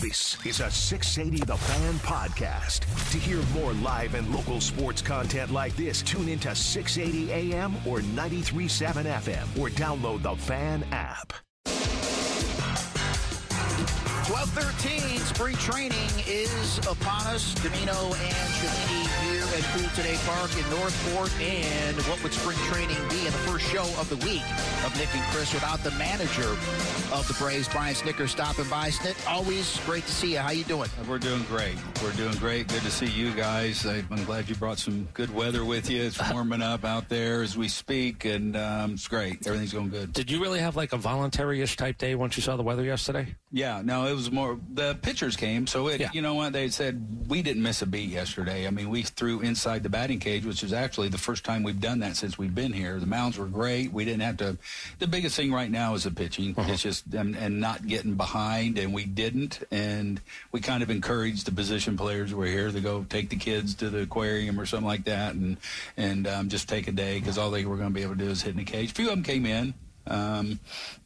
This is a 680 The Fan podcast. To hear more live and local sports content like this, tune into 680 AM or 93.7 FM or download the Fan app. 12-13, spring training is upon us. Dimino and Cellini here at Cool Today Park in North Port. And what would spring training be in the first show of the week of Nick and Chris without the manager of the Braves, Brian Snitker, stopping by. Snit, always great to see you. How you doing? We're doing great. We're doing great. Good to see you guys. I'm glad you brought some good weather with you. It's warming up out there as we speak, and um, it's great. Everything's going good. Did you really have like a voluntary-ish type day once you saw the weather yesterday? Yeah, no, it was more the pitchers came, so it Yeah. you know what they said we didn't miss a beat yesterday. I mean, we threw inside the batting cage, which is actually the first time we've done that since we've been here. The mounds were great. We didn't have to. The biggest thing right now is the pitching. It's just and, and not getting behind, and we didn't. And we kind of encouraged the position players who were here to go take the kids to the aquarium or something like that, and and um, just take a day because all they were going to be able to do is hit in the cage. A few of them came in. Um,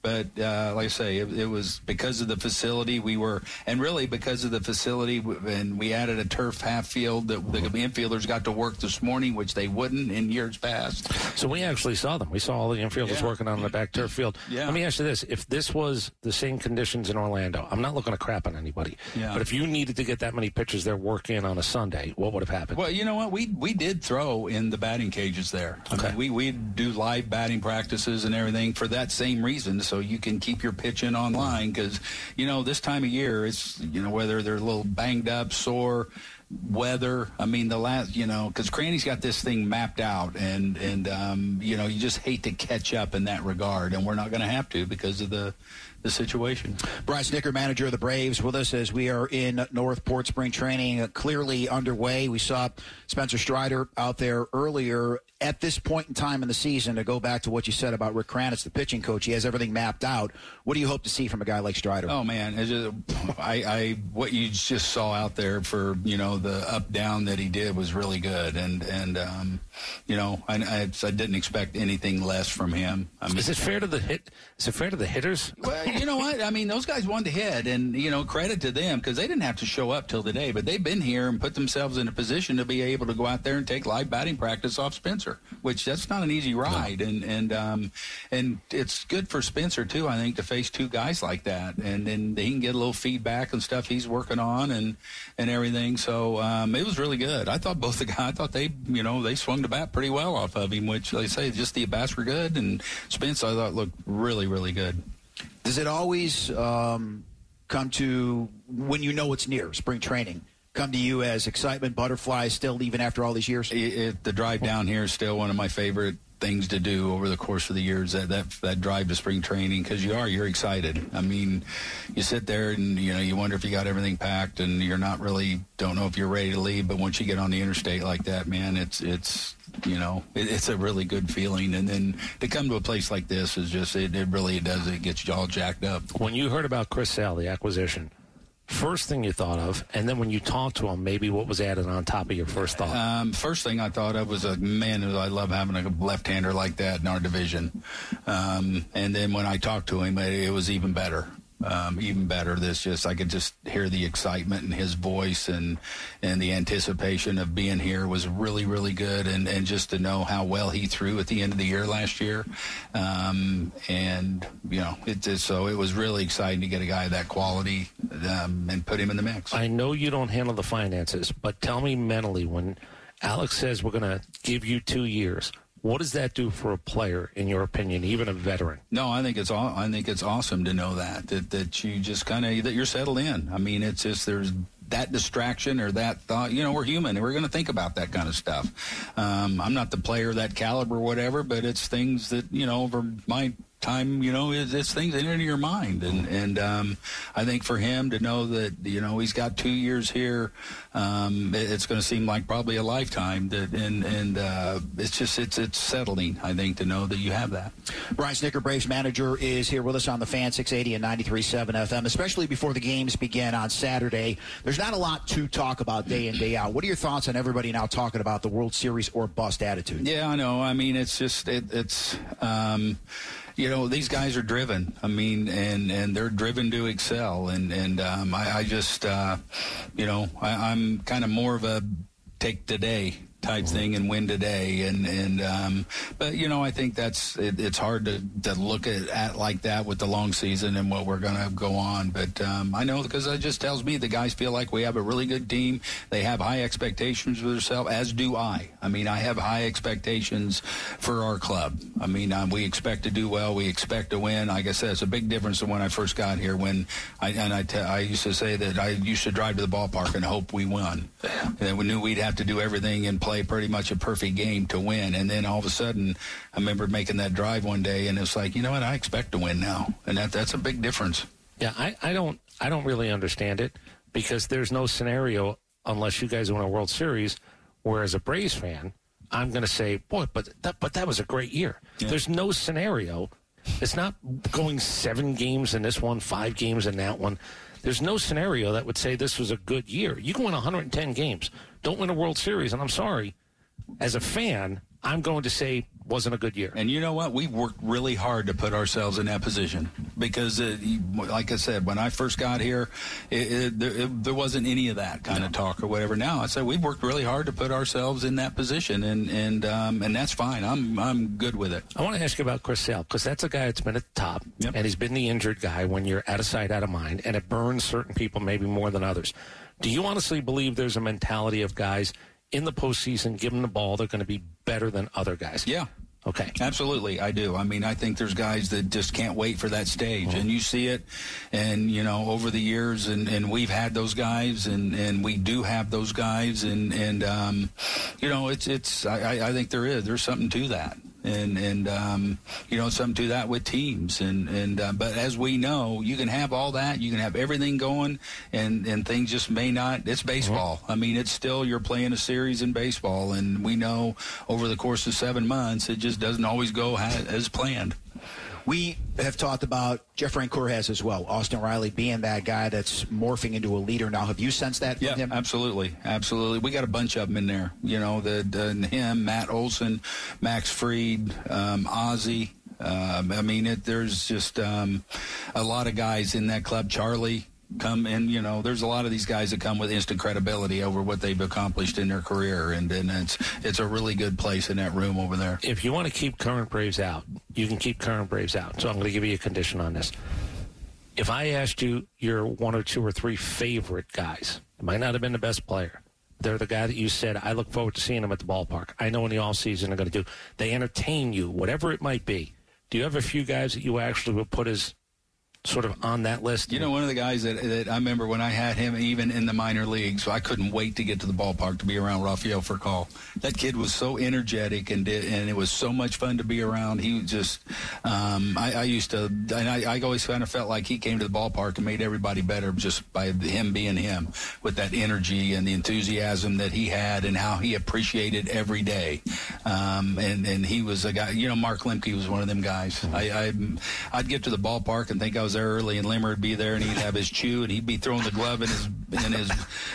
but uh, like I say, it, it was because of the facility we were, and really because of the facility, and we added a turf half field that the infielders got to work this morning, which they wouldn't in years past. So we actually saw them. We saw all the infielders Yeah. working on the back turf field. Yeah. Let me ask you this: If this was the same conditions in Orlando, I'm not looking to crap on anybody. Yeah. But if you needed to get that many pitchers there working on a Sunday, what would have happened? Well, you know what? We we did throw in the batting cages there. I Okay. mean, we we do live batting practices and everything for that same reason, so you can keep your pitching online because you know this time of year it's you know whether they're a little banged up, sore. Weather. I mean, the last, you know, because Cranny's got this thing mapped out, and and um, you know, you just hate to catch up in that regard, and we're not going to have to because of the the situation. Brian Snitker, manager of the Braves, with us as we are in North Port spring training, uh, clearly underway. We saw Spencer Strider out there earlier. At this point in time in the season, to go back to what you said about Rick Kranitz, the pitching coach, he has everything mapped out. What do you hope to see from a guy like Strider? Oh man, just, I, I what you just saw out there for you know the up down that he did was really good, and and um, you know I, I, I didn't expect anything less from him. I mean, Is it fair to the hit? Is it fair to the hitters? well, you know what? I mean, those guys wanted to hit, and you know, credit to them because they didn't have to show up till today, but they've been here and put themselves in a position to be able to go out there and take live batting practice off Spencer, which that's not an easy ride, and and um, and it's good for Spencer too. I think to face two guys like that, and then he can get a little feedback and stuff he's working on and and everything. So um, it was really good. I thought both the guys, I thought they, you know, they swung the bat pretty well off of him, which they say just the bats were good, and Spence I thought looked really really good. Does it always um, come to when you know it's near spring training? Come to you as excitement, butterflies, still even after all these years. it, it, the drive down here is still one of my favorite things to do over the course of the years that that, that drive to spring training because you are you're excited. I mean you sit there and you know you wonder if you got everything packed and you're not really don't know if you're ready to leave but once you get on the interstate like that man it's it's you know it, it's a really good feeling. And then to come to a place like this is just it, it really does it gets you all jacked up. When you heard about Chris Sale, the acquisition, first thing you thought of, and then when you talked to him, maybe what was added on top of your first thought? Um, first thing I thought of was a man. who I love having a left-hander like that in our division. Um, and then when I talked to him, it, it was even better. Um, even better. This just I could just hear the excitement in his voice and and the anticipation of being here was really really good. And and just to know how well he threw at the end of the year last year, um, and you know it just so it was really exciting to get a guy of that quality um, and put him in the mix. I know you don't handle the finances, but tell me mentally when Alex says we're going to give you two years, what does that do for a player, in your opinion, even a veteran? No, I think it's all. I think it's awesome to know that that that you just kind of that you're settled in. I mean, it's just there's that distraction or that thought. You know, we're human and we're going to think about that kind of stuff. Um, I'm not the player of that caliber, whatever, but it's things that you know over my time, you know, it's, it's things enter your mind, and and um, I think for him to know that you know he's got two years here, um, it, it's going to seem like probably a lifetime. That and and uh, it's just it's it's settling. I think to know that you have that. Brian Snitker, Braves manager, is here with us on the Fan 680 and 93.7 FM, especially before the games begin on Saturday. There's not a lot to talk about day in day out. What are your thoughts on everybody now talking about the World Series or bust attitude? Yeah, I know. I mean, it's just it, it's. Um, you know these guys are driven. I mean, and and they're driven to excel. And and um, I, I just uh, you know I, Kind of more of a take today type thing and win today. And and um, but you know I think that's it, it's hard to, to look at, at like that with the long season and what we're going to go on. But um, I know because it just tells me the guys feel like we have a really good team. They have high expectations for themselves, as do I. I mean I have high expectations for our club. I mean um, we expect to do well. We expect to win. Like I said, it's a big difference than when I first got here. When I and I, t- I used to say that I used to drive to the ballpark and hope we won. And we knew we'd have to do everything and play pretty much a perfect game to win. And then all of a sudden, I remember making that drive one day, and it's like, you know what? I expect to win now, and that that's a big difference. Yeah, I, I don't I don't really understand it because there's no scenario unless you guys win a World Series where as a Braves fan, I'm going to say, boy, but that but that was a great year. Yeah. There's no scenario. It's not going seven games in this one, five games in that one. There's no scenario that would say this was a good year. You can win 110 games, don't win a World Series, and I'm sorry, as a fan, I'm going to say wasn't a good year. And you know what? We've worked really hard to put ourselves in that position because, uh, like I said, when I first got here, it, it, there, it, there, wasn't any of that kind of talk or whatever. Now I said we've worked really hard to put ourselves in that position, and and um, and that's fine. I'm I'm good with it. I want to ask you about Chris Sale because that's a guy that's been at the top, yep. and he's been the injured guy when you're out of sight, out of mind, and it burns certain people maybe more than others. Do you honestly believe there's a mentality of guys? in the postseason, give them the ball, they're going to be better than other guys. Yeah. Okay. Absolutely, I do. I mean, I think there's guys that just can't wait for that stage, mm-hmm. and you see it, and you know, over the years, and, and we've had those guys, and, and we do have those guys, and and um, you know, it's it's. I, I think there is there's something to that and and um, you know something to that with teams. And and uh, but as we know you can have all that. You can have everything going and and things just may not it's baseball. Mm-hmm. I mean it's still you're playing a series in baseball. And we know over the course of seven months it just doesn't always go as planned we have talked about Jeff Francoeur has as well. Austin Riley being that guy that's morphing into a leader now. Have you sensed that? Yeah, him? absolutely, absolutely. We got a bunch of them in there. You know, the, the him, Matt Olson, Max Fried, um, Ozzie. Um, I mean, it, there's just um, a lot of guys in that club. Charlie, come and you know there's a lot of these guys that come with instant credibility over what they've accomplished in their career. And, and it's it's a really good place in that room over there. If you want to keep current braves out you can keep current braves out. So i'm going to give you a condition on this. If i asked you your one or two or three favorite guys it might not have been the best player. They're the guy that you said i look forward to seeing them at the ballpark. I know in the off season they're going to do. They entertain you whatever it might be. Do you have a few guys that you actually would put as sort of on that list? You know, one of the guys that, that I remember when I had him even in the minor leagues, I couldn't wait to get to the ballpark to be around Rafael Furcal. That kid was so energetic and did, and it was so much fun to be around. He just, um, I, I, used to, and I, I, always kind of felt like he came to the ballpark and made everybody better just by him being him with that energy and the enthusiasm that he had and how he appreciated every day. Um, and, and he was a guy, you know, Mark Lemke was one of them guys. I, I, I'd get to the ballpark and think I was there early, and Limmer would be there, and he'd have his chew, and he'd be throwing the glove in his in his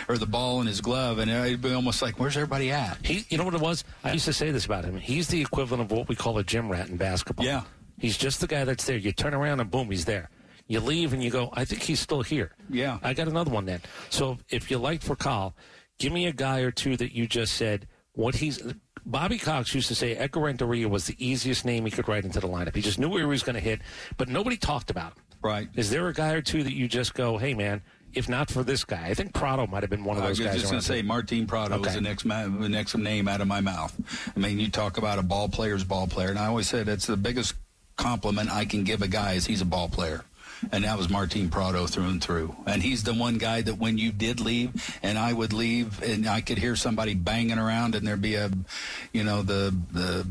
or the ball in his glove, and it'd be almost like, "Where's everybody at?" He, you know what it was? I used to say this about him. He's the equivalent of what we call a gym rat in basketball. Yeah, he's just the guy that's there. You turn around and boom, he's there. You leave and you go, I think he's still here. Yeah, I got another one then. So if you like Furcal, give me a guy or two that you just said what he's. Bobby Cox used to say Edgar Renteria was the easiest name he could write into the lineup. He just knew where he was going to hit, but nobody talked about him. Right. Is there a guy or two that you just go, hey, man, if not for this guy, I think Prado might have been one of those guys. I was just going to say Martin Prado okay. was the next ma- the next name out of my mouth. I mean, you talk about a ball player's ball player, and I always said it's the biggest compliment I can give a guy is he's a ball player. And that was Martin Prado through and through. And he's the one guy that when you did leave, and I would leave, and I could hear somebody banging around, and there'd be a, you know, the the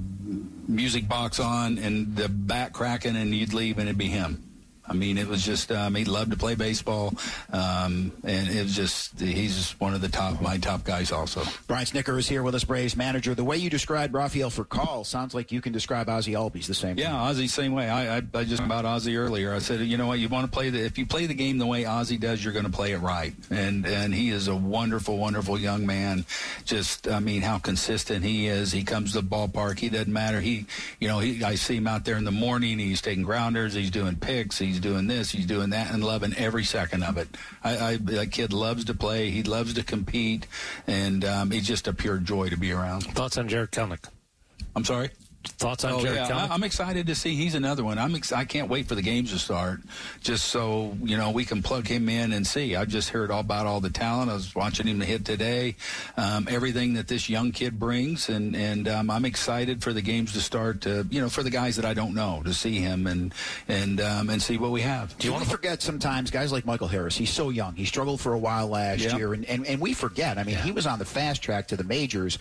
music box on and the back cracking, and you'd leave, and it'd be him. I mean, it was just um, he loved to play baseball, um, and it was just he's just one of the top my top guys also. Brian Snitker is here with us, Braves manager. The way you described Rafael Furcal sounds like you can describe Ozzie Albies the same. Way. Yeah, way. Ozzie same way. I, I I just about Ozzie earlier. I said, you know what, you want to play the if you play the game the way Ozzie does, you're going to play it right. And and he is a wonderful, wonderful young man. Just I mean, how consistent he is. He comes to the ballpark. He doesn't matter. He you know he I see him out there in the morning. He's taking grounders. He's doing picks. He's he's doing this, he's doing that, and loving every second of it. I, I that kid loves to play, he loves to compete, and um, he's just a pure joy to be around. Thoughts on Jarred Kelenic? I'm sorry. Thoughts on oh, Jarred yeah. I, am excited to see he's another one. I'm ex- I can't wait for the games to start, just so you know we can plug him in and see. I just heard all about all the talent. I was watching him hit today, um, everything that this young kid brings, and and um, I'm excited for the games to start. To, you know, for the guys that I don't know to see him and and um, and see what we have. Do you want to forget sometimes guys like Michael Harris? He's so young. He struggled for a while last yep. year, and, and and we forget. I mean, yeah. he was on the fast track to the majors,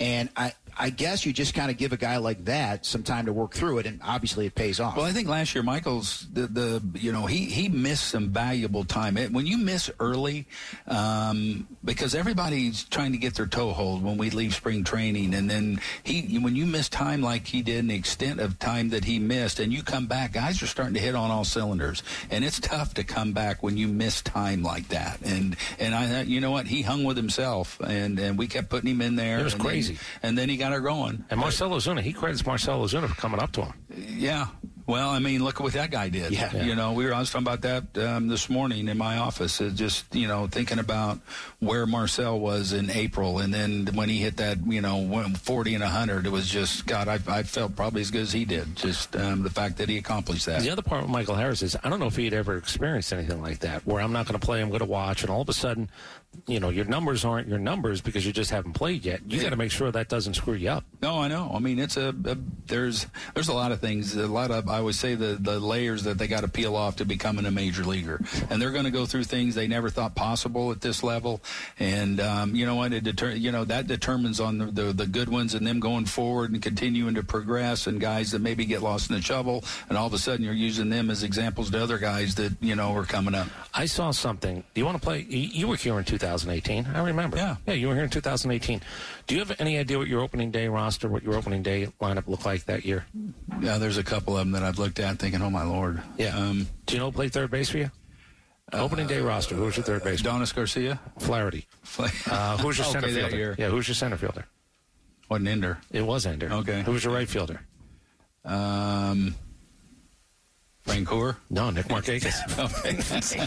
and I I guess you just kind of give a guy like that some time to work through it, and obviously it pays off. Well, I think last year Michael's the, the you know he he missed some valuable time. It, when you miss early, um, because everybody's trying to get their toe hold when we leave spring training, and then he when you miss time like he did, and the extent of time that he missed, and you come back, guys are starting to hit on all cylinders, and it's tough to come back when you miss time like that. And and I you know what he hung with himself, and and we kept putting him in there. It was and crazy, and then he got her going. And Marcell Ozuna, he credits Marcell Ozuna for coming up to him. Yeah, well, I mean, look at what that guy did. Yeah. You know, we were I was talking about that um, this morning in my office. It just you know thinking about where Marcell was in April, and then when he hit that you know 40 and 100, it was just God. I, I felt probably as good as he did. Just um, the fact that he accomplished that. The other part with Michael Harris is I don't know if he had ever experienced anything like that, where I'm not going to play, I'm going to watch, and all of a sudden you know your numbers aren't your numbers because you just haven't played yet. You got to make sure that doesn't screw you up. No, I know. I mean, it's a, a, there's there's a lot of things. A lot of I would say the the layers that they got to peel off to becoming a major leaguer, and they're going to go through things they never thought possible at this level. And um, you know what? It deter, you know that determines on the, the the good ones and them going forward and continuing to progress, and guys that maybe get lost in the shovel, and all of a sudden you're using them as examples to other guys that you know are coming up. I saw something. Do you want to play? You were here in 2000. 2018. I remember. Yeah. Yeah, you were here in 2018. Do you have any idea what your opening day roster, what your opening day lineup looked like that year? Yeah, there's a couple of them that I've looked at thinking, oh, my Lord. Yeah. Um, Do you know who played third base for you? Uh, opening day roster. Who was your third base? Adonis Garcia. Flaherty. uh, was your center okay, fielder? Yeah, who was your center fielder? Wasn't Ender. It was Ender. Okay. Who was your right fielder? Um, Francoeur? No, Nick Markakis.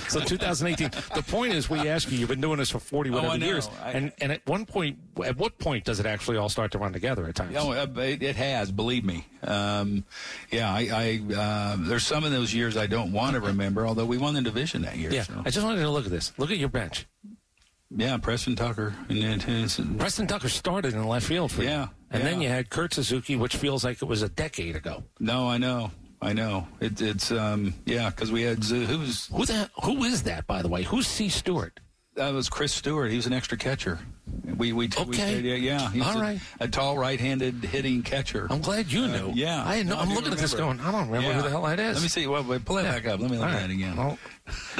so 2018. The point is, we ask you. You've been doing this for 40 whatever oh, years, I, and and at one point, at what point does it actually all start to run together at times? Oh, it, it has. Believe me. Um, yeah, I, I uh, there's some of those years I don't want to remember. Although we won the division that year. Yeah, so. I just wanted to look at this. Look at your bench. Yeah, Preston Tucker. And, Preston Tucker started in left field for you. Yeah. And yeah. then you had Kurt Suzuki, which feels like it was a decade ago. No, I know. I know. It, it's um, yeah because we had who's who that who is that by the way? Who's C. Stewart? That was Chris Stewart. He was an extra catcher. We we, okay. we, yeah. He all a, right. a, tall right-handed hitting catcher. I'm glad you knew. Uh, yeah. I know no, I'm looking remember. at this going I don't remember yeah. who the hell that is. Let me see. Well wait, pull it yeah. back up. Let me look at that again. Well,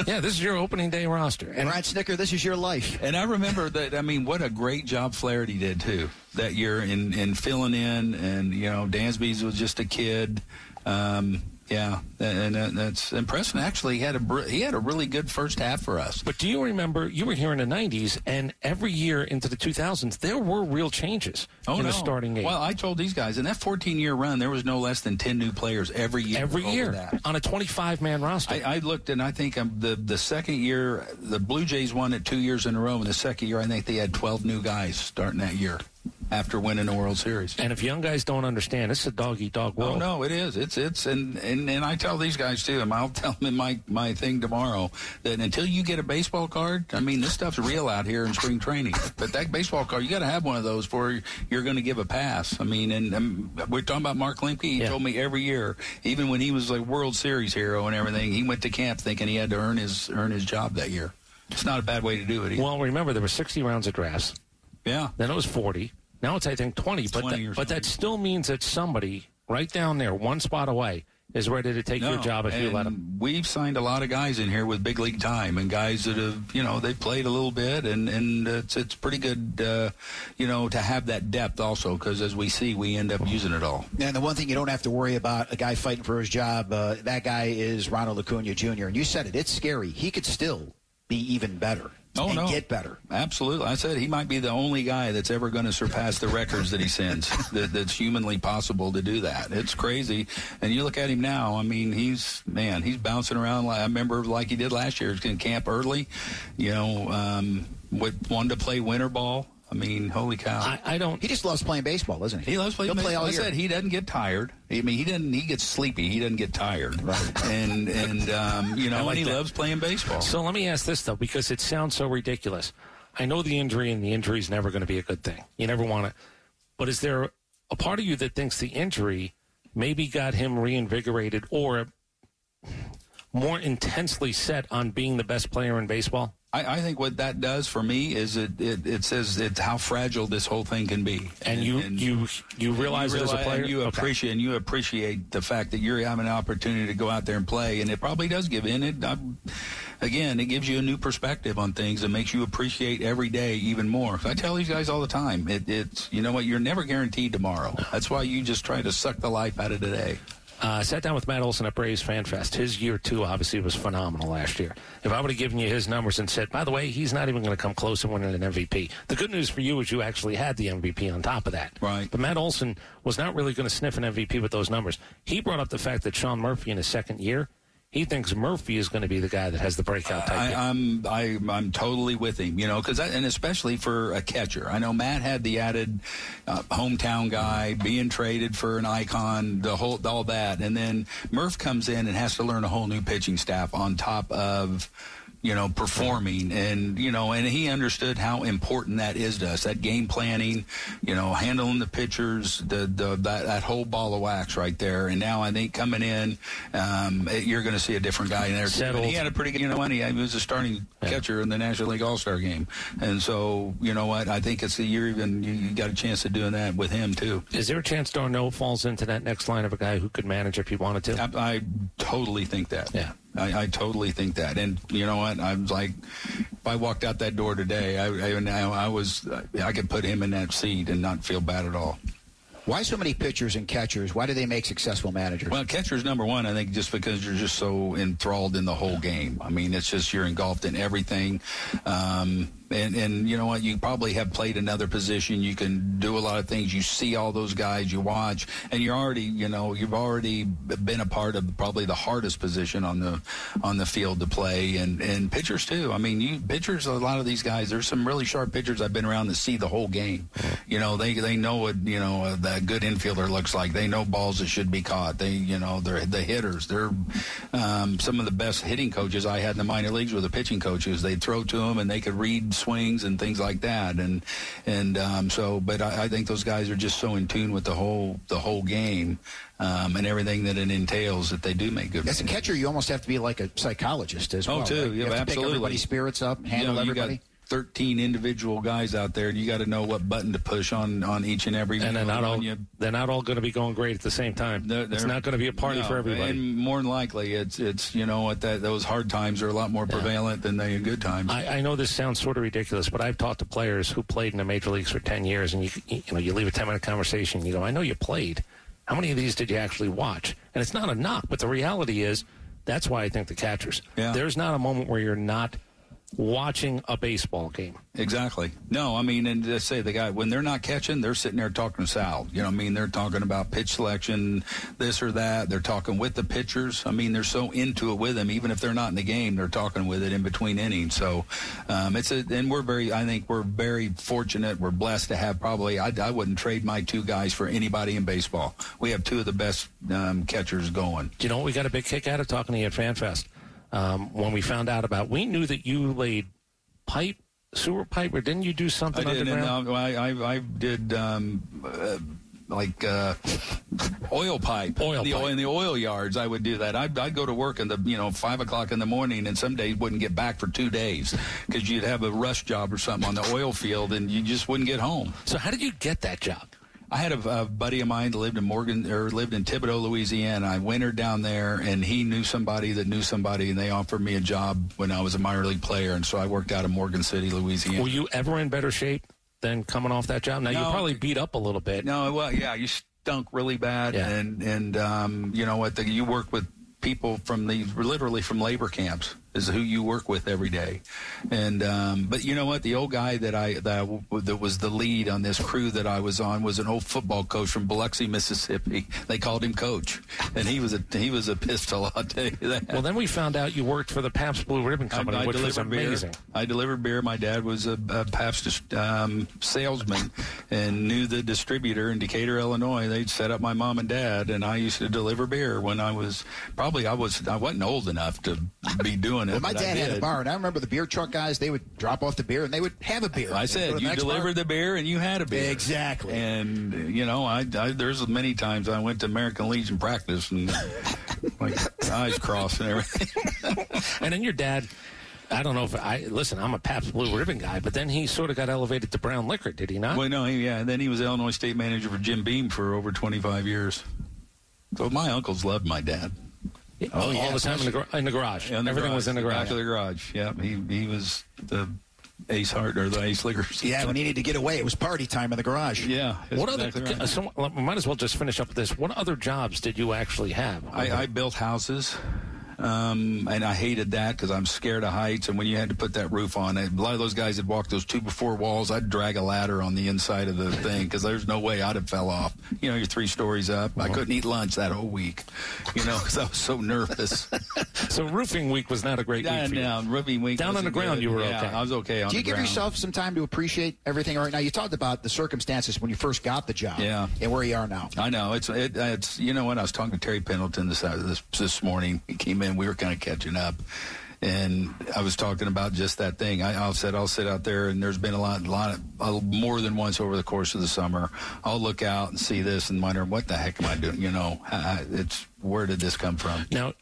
yeah this is your opening day roster. And Ryan Snitker, this is your life. And I remember that I mean what a great job Flaherty did too that year in in filling in and you know Dansby's was just a kid um, yeah, and that's and Preston actually had a he had a really good first half for us. But do you remember you were here in the '90s, and every year into the 2000s, there were real changes oh, in no. the starting eight. Well, I told these guys in that 14-year run, there was no less than 10 new players every year. Every year that. on a 25-man roster. I, I, looked, and I think um, the the second year, the Blue Jays won it two years in a row, and the second year, I think they had 12 new guys starting that year. After winning the World Series. And if young guys don't understand, it's a dog eat dog world. Oh no, it is. It's it's and, and and I tell these guys too, and I'll tell them in my my thing tomorrow that until you get a baseball card, I mean this stuff's real out here in spring training. But that baseball card, you got to have one of those before you're going to give a pass. I mean, and, and we're talking about Mark Lemke. He Yeah. told me every year, even when he was like World Series hero and everything, he went to camp thinking he had to earn his earn his job that year. It's not a bad way to do it. Either. Well, remember there were 60 rounds of drafts. yeah. Then it was 40. Now it's I think 20. But 20 that, but that still means that somebody right down there, one spot away, is ready to take your job if you let them. We've signed a lot of guys in here with big league time, and guys that have, you know, they played a little bit, and and it's it's pretty good, uh, you know, to have that depth also, because as we see, we end up using it all. And the one thing you don't have to worry about a guy fighting for his job, uh, that guy is Ronald Acuna Jr. And you said it, it's scary. He could still be even better Oh no, get better. Absolutely, I said he might be the only guy that's ever going to surpass the records that he sends. that, that's humanly possible to do that. It's crazy, and you look at him now. I mean, he's man, he's bouncing around. Like, I remember like he did last year. He's going to camp early. You know, um, with, wanted to play winter ball. I mean, holy cow. I, I don't. He just loves playing baseball, doesn't he? He loves playing. He'll play all I year. said he doesn't get tired. I mean, he doesn't. He gets sleepy. He doesn't get tired. Right. And and um, you know, like and he that. loves playing baseball. So let me ask this though, because it sounds so ridiculous. I know the injury, and the injury is never going to be a good thing. You never want to. But is there a part of you that thinks the injury maybe got him reinvigorated or more intensely set on being the best player in baseball? I, I think what that does for me is it, it, it says it's how fragile this whole thing can be. And you you you realize you it as a player. and you Okay. appreciate and you appreciate the fact that you're having an opportunity to go out there and play, and it probably does give in it. I, again, it gives you a new perspective on things and makes you appreciate every day even more. I tell these guys all the time, it, it's you know what, you're never guaranteed tomorrow. That's why you just try to suck the life out of today. Uh, I sat down with Matt Olson at Braves Fan Fest. His year two obviously was phenomenal last year. If I would have given you his numbers and said, by the way, he's not even going to come close to winning an MVP. The good news for you is you actually had the MVP on top of that. Right. But Matt Olson was not really going to sniff an MVP with those numbers. He brought up the fact that Sean Murphy in his second year, he thinks Murphy is going to be the guy that has the breakout type. I, I'm I, I'm totally with him, you know, because and especially for a catcher. I know Matt had the added uh, hometown guy being traded for an icon, the whole all that, and then Murph comes in and has to learn a whole new pitching staff on top of. You know, performing and you know, and he understood how important that is to us. That game planning, you know, handling the pitchers, the the that, that whole ball of wax right there. And now I think coming in, um, you're going to see a different guy in there. Settled. He had a pretty good, you know, and he, he was a starting catcher in the National League All Star game, and so you know what, I think it's the year even you, you got a chance of doing that with him too. is there a chance d'Arnaud falls into that next line of a guy who could manage if he wanted to? I, I totally think that. Yeah. I, I totally think that, and you know what? I was like, if I walked out that door today, I, I, I was, I could put him in that seat and not feel bad at all. Why so many pitchers and catchers? Why do they make successful managers? Well, catcher's number one, I think, just because you're just so enthralled in the whole game. I mean, it's just you're engulfed in everything. Um, and, and you know what? You probably have played another position. You can do a lot of things. You see all those guys, you watch, and you're already, you know, you've already been a part of probably the hardest position on the on the field to play. And and pitchers too. I mean, you pitchers. A lot of these guys. There's some really sharp pitchers I've been around to see the whole game. You know, they they know what you know uh, that good infielder looks like. They know balls that should be caught. They you know they're the hitters. They're um, some of the best hitting coaches I had in the minor leagues were the pitching coaches. They'd throw to them and they could read swings and things like that. And and um, so, but I, I think those guys are just so in tune with the whole the whole game um, and everything that it entails that they do make good. As a catcher, you almost have to be like a psychologist as Oh, well. too. right? You Yeah, have to absolutely. pick everybody's spirits up, handle you know, everybody. got 13 individual guys out there, and you got to know what button to push on on each and every. and they're not all you- they're not all going to be going great at the same time. They're- it's not going to be a party no, for everybody. And more than likely, it's it's you know what that those hard times are a lot more prevalent than the good times. I, I know this sounds sort of ridiculous, but I've talked to players who played in the major leagues for ten years, and you you know you leave a ten minute conversation, you go, I know you played. How many of these did you actually watch? And it's not a knock, but the reality is that's why I think the catchers. Yeah. There's not a moment where you're not watching a baseball game. Exactly. No, I mean, and just say the guy when they're not catching, they're sitting there talking to Sal. You know, what I mean, they're talking about pitch selection, this or that. They're talking with the pitchers. I mean, they're so into it with them, even if they're not in the game, they're talking with it in between innings. So um, it's a, and we're very, I think we're very fortunate. We're blessed to have probably. I, I wouldn't trade my two guys for anybody in baseball. We have two of the best um, catchers going. Do you know what we got a big kick out of talking to you at FanFest? Um, when we found out about, we knew that you laid pipe, sewer pipe, or didn't you do something I did, and underground? um, I, I, I did um, uh, like uh, oil pipe, Oil the pipe. oil in the oil yards. I would do that. I'd, I'd go to work in the you know five o'clock in the morning, and some days wouldn't get back for two days because you'd have a rush job or something on the oil field, and you just wouldn't get home. so how did you get that job? I had a, a buddy of mine that lived in Morgan or lived in Thibodaux, Louisiana. I wintered down there, and he knew somebody that knew somebody, and they offered me a job when I was a minor league player, and so I worked out of Morgan City, Louisiana. Were you ever in better shape than coming off that job? Now you No. probably beat up a little bit. No, well, yeah, you stunk really bad, Yeah. and and um, you know what? The, you work with people from the literally from labor camps is who you work with every day, and um, but you know what? The old guy that I that, I that was the lead on this crew that I was on was an old football coach from Biloxi, Mississippi. They called him Coach, and he was a he was a pistol. I'll tell you that. Well, then we found out you worked for the Pabst Blue Ribbon Company, which was amazing. Beer. I delivered beer. My dad was a, a Pabst um, salesman and knew the distributor in Decatur, Illinois. They'd set up my mom and dad, and I used to deliver beer when I was probably I was I wasn't old enough to be doing it. Well, my dad had a bar, and I remember the beer truck guys. They would drop off the beer, and they would have a beer. I And go to said you next bar. delivered the beer and you had a beer Exactly. And you know, I, I there's many times I went to American Legion practice and like eyes crossed and everything. And then your dad, I don't know if I listen. I'm a Pabst Blue Ribbon guy, but then he sort of got elevated to brown liquor, did he not? Well, no, he, yeah. And then he was Illinois state manager for Jim Beam for over 25 years. So my uncles loved my dad. All, yeah, all the time in the, gar- in the garage. In the Everything garage, was in the garage. Back of the garage. Yeah, he he was the ace heart or the ace liquors. Yeah, when he needed to get away, it was party time in the garage. Yeah. that's What other? right. uh, so, might as well just finish up with this. What other jobs did you actually have? I, I built houses. Um, and I hated that because I'm scared of heights. And when you had to put that roof on, it, a lot of those guys had walked those two before walls, I'd drag a ladder on the inside of the thing because there's no way I'd have fell off. You know, you're three stories up. I couldn't eat lunch that whole week, you know, because I was so nervous. so roofing week was not a great week Yeah, for you. no, Ruby Week. Down on the ground, good. you were Yeah, okay. I was okay on Do you the give ground. yourself some time to appreciate everything right now? You talked about the circumstances when you first got the job, Yeah. and where you are now. I know it's it, it's you know what I was talking to Terry Pendleton this uh, this this morning. He came in. We were kind of catching up, and I was talking about just that thing. I, I said I'll sit out there, and there's been a lot, lot of uh, more than once over the course of the summer. I'll look out and see this and wonder what the heck am I doing? You know, I- it's where did this come from? Now,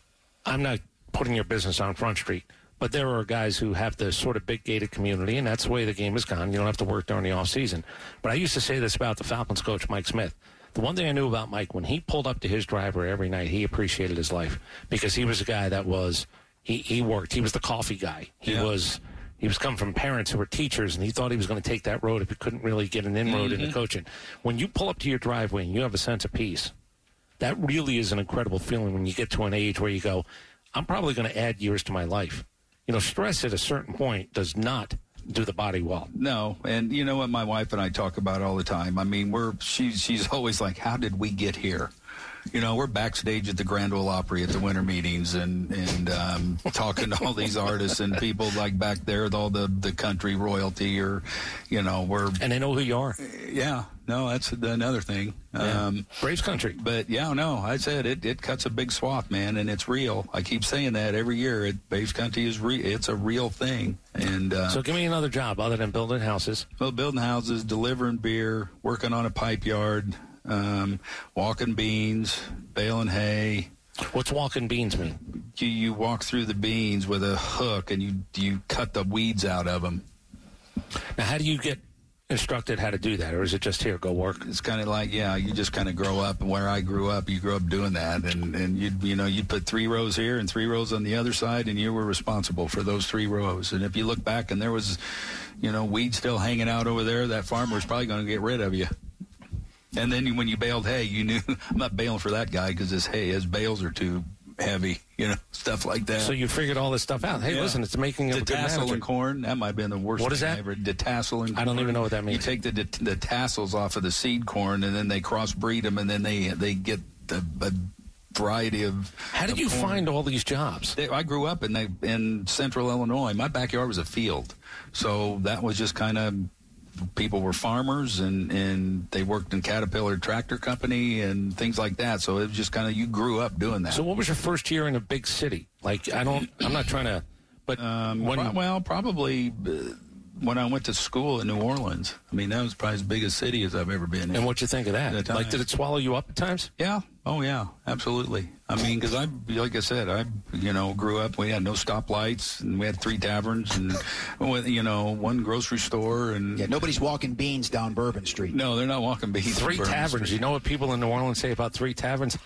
I'm not putting your business on Front Street, but there are guys who have the sort of big gated community, and that's the way the game has gone. You don't have to work during the off season. But I used to say this about the Falcons coach, Mike Smith. The one thing I knew about Mike, when he pulled up to his driver every night, he appreciated his life because he was a guy that was he, he worked. He was the coffee guy. He Yeah. was he was coming from parents who were teachers, and he thought he was going to take that road if he couldn't really get an inroad into mm-hmm. coaching. When you pull up to your driveway and you have a sense of peace, that really is an incredible feeling when you get to an age where you go, I'm probably going to add years to my life. You know, stress at a certain point does not do the body well. No, and you know what my wife and I talk about all the time. I mean, we're she's she's always like, "How did we get here?" You know, we're backstage at the Grand Ole Opry at the winter meetings and and um, talking to all these artists and people like back there with all the the country royalty or, you know, we're And they know who you are. yeah. No, that's another thing. Um, Braves country. but yeah, no, I said it. It cuts a big swath, man, and it's real. I keep saying that every year. It Baves Country is re- It's a real thing, and uh, So give me another job other than building houses. well, building houses, delivering beer, working on a pipe yard, um, walking beans, baling hay. What's walking beans mean? You, you walk through the beans with a hook and you you cut the weeds out of them. Now, how do you get instructed how to do that, or is it just here, go work? It's kind of like yeah, you just kind of grow up. Where I grew up, you grew up doing that, and and you you know you put three rows here and three rows on the other side, and you were responsible for those three rows. And if you look back and there was, you know, weed still hanging out over there, that farmer's probably going to get rid of you. And then when you baled hay, you knew I'm not baling for that guy because his hay, his bales are too heavy, you know, stuff like that. So you figured all this stuff out. Hey, Yeah. listen, it's making a good Detassel and corn. That might have been the worst. What is thing that? I ever detassel and I don't even know what that means. You take the det- the tassels off of the seed corn, and then they crossbreed them, and then they they get a, a variety of. How did of you corn. find all these jobs? They- I grew up in the, in central Illinois. My backyard was a field, so that was just kind of people were farmers and and they worked in Caterpillar Tractor Company and things like that. So it was just kind of you grew up doing that. So what was your first year in a big city? Like I don't, I'm not trying to, but Um, when well, probably uh, when I went to school in New Orleans. I mean, that was probably as big a city as I've ever been in. and what you think of that? At Like, did it swallow you up at times? Yeah. Oh, yeah. Absolutely. I mean, because I, like I said, I, you know, grew up. We had no stoplights, and we had three taverns, and you know, one grocery store, and Yeah, nobody's walking beans down Bourbon Street. no, they're not walking beans. Three from Bourbon taverns. Street. You know what people in New Orleans say about three taverns?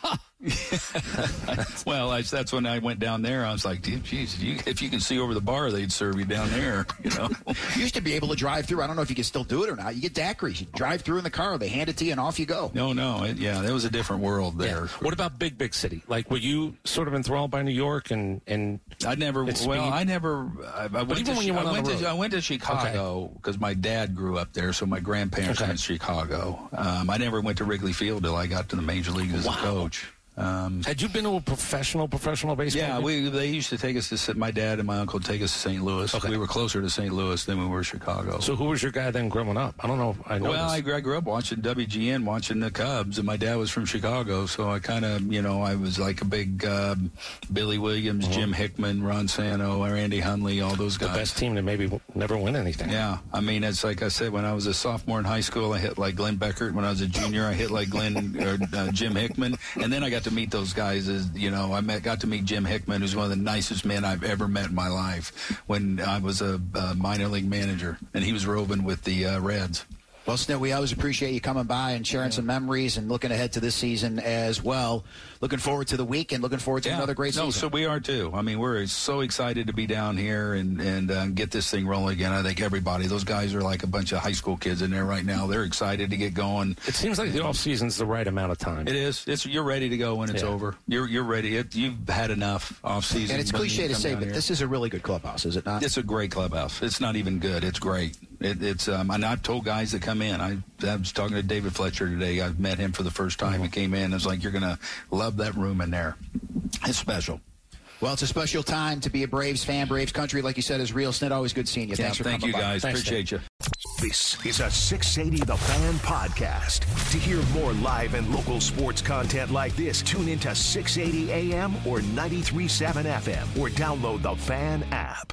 Ha! Well, I, that's when I went down there. I was like, "Dude, geez, if you, if you can see over the bar, they'd serve you down there. You know. You used to be able to drive through. I don't know if you can still do it or not. You get daiquiris. You drive through in the car. They hand it to you, and off you go. No, no, it, yeah, that was a different world there. What about big, big city? Like, were you sort of enthralled by New York and and I never. Its well, speed? I never. I, I went even to, when you went I on went the to. I went to Chicago because my dad grew up there, so my grandparents Okay. went to Chicago. Um, I never went to Wrigley Field till I got to the major leagues as a coach. Um, had you been to a professional, professional baseball? yeah, game? we they used to take us to my dad and my uncle would take us to St. Louis. Okay. We were closer to St. Louis than we were Chicago. So who was your guy then growing up? I don't know. I know. Well, I. I grew up watching WGN, watching the Cubs, and my dad was from Chicago, so I kind of, you know, I was like a big um, Billy Williams, Jim Hickman, Ron Santo, Randy Hundley, all those Uh-huh. the best team to maybe never win anything. Yeah, I mean, it's like I said, when I was a sophomore in high school, I hit like Glenn Beckert. When I was a junior, I hit like Glenn or uh, Jim Hickman, and then I got to meet those guys. is, you know, I met got to meet Jim Hickman, who's one of the nicest men I've ever met in my life. When I was a, uh minor league manager, and he was roving with the uh, Reds. Well, Snit, we always appreciate you coming by and sharing some memories and looking ahead to this season as well. Looking forward to the weekend. Looking forward to another great no, season. so we are too. I mean, we're so excited to be down here and and uh, get this thing rolling again. I think everybody, those guys are like a bunch of high school kids in there right now. They're excited to get going. It seems like the off season's the right amount of time. It is. It's you're ready to go when it's Yeah. over. You're you're ready. It, you've had enough off season. and it's cliche to say, but here. this is a really good clubhouse, is it not? It's a great clubhouse. It's not even good. It's great. It, it's um, and I've told guys that come in. I, I was talking to David Fletcher today. I've met him for the first time. He came in. I was like, "You're gonna love that room in there. It's special." Well, it's a special time to be a Braves fan. Braves country, like you said, is real. Snit, always good seeing you. Yeah, Thanks for thank you coming by. guys. Thanks, Appreciate you. This is a 680 The Fan podcast. To hear more live and local sports content like this, tune into 680 AM or 93.7 FM or download the Fan app.